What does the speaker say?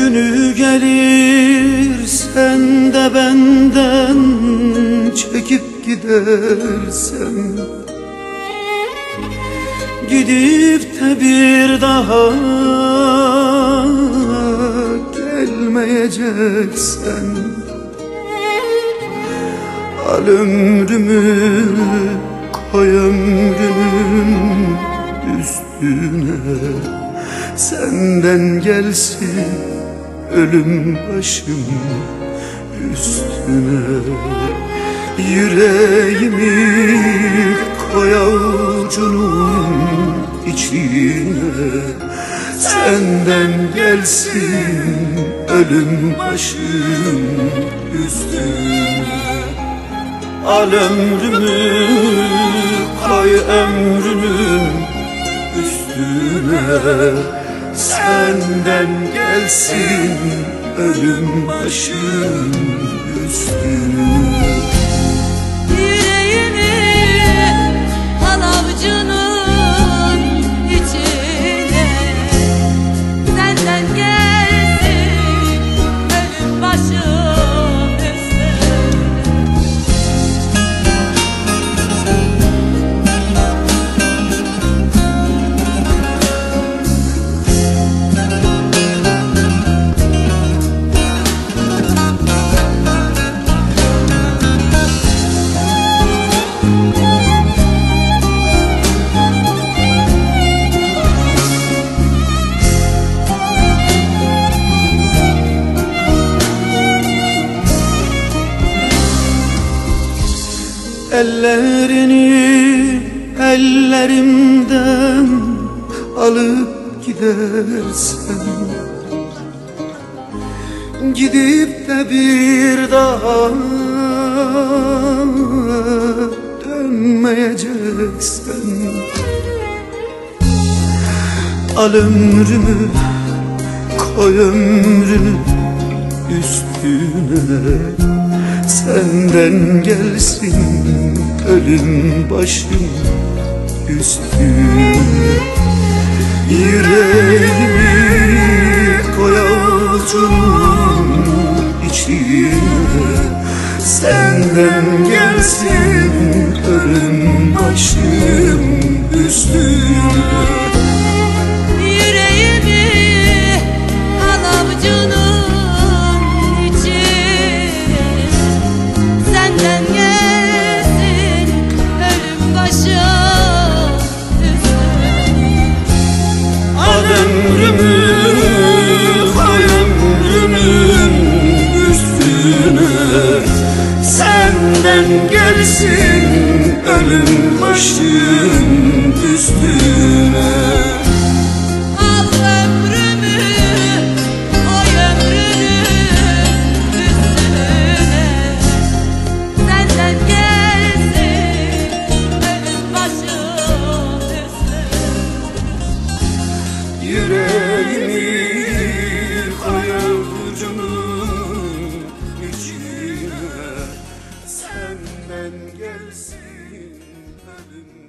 Günü gelir sen de benden çekip gidersen. Gidip de bir daha gelmeyeceksen. Al ömrümü koy ömrünün üstüne. Senden gelsin ölüm başım üstüne Yüreğimi koy avucunun içine. Senden gelsin ölüm başım üstüne Al ömrümü koy ömrünün üstüne Senden gelsin ölüm başım üstüne Ellerini ellerimden alıp gidersen Gidip de bir daha dönmeyeceksen Al ömrümü koy ömrünü üstüne senden gelsin ölüm başım üstüne Yüreğimi koy avucumun içine. Senden gelsin ölüm başım gelsin ölüm başın üstüne. Al ömrümü o ömrünün üstüne. Senden gelsin ölüm başın üstüne. Yürü gelsin ölüm.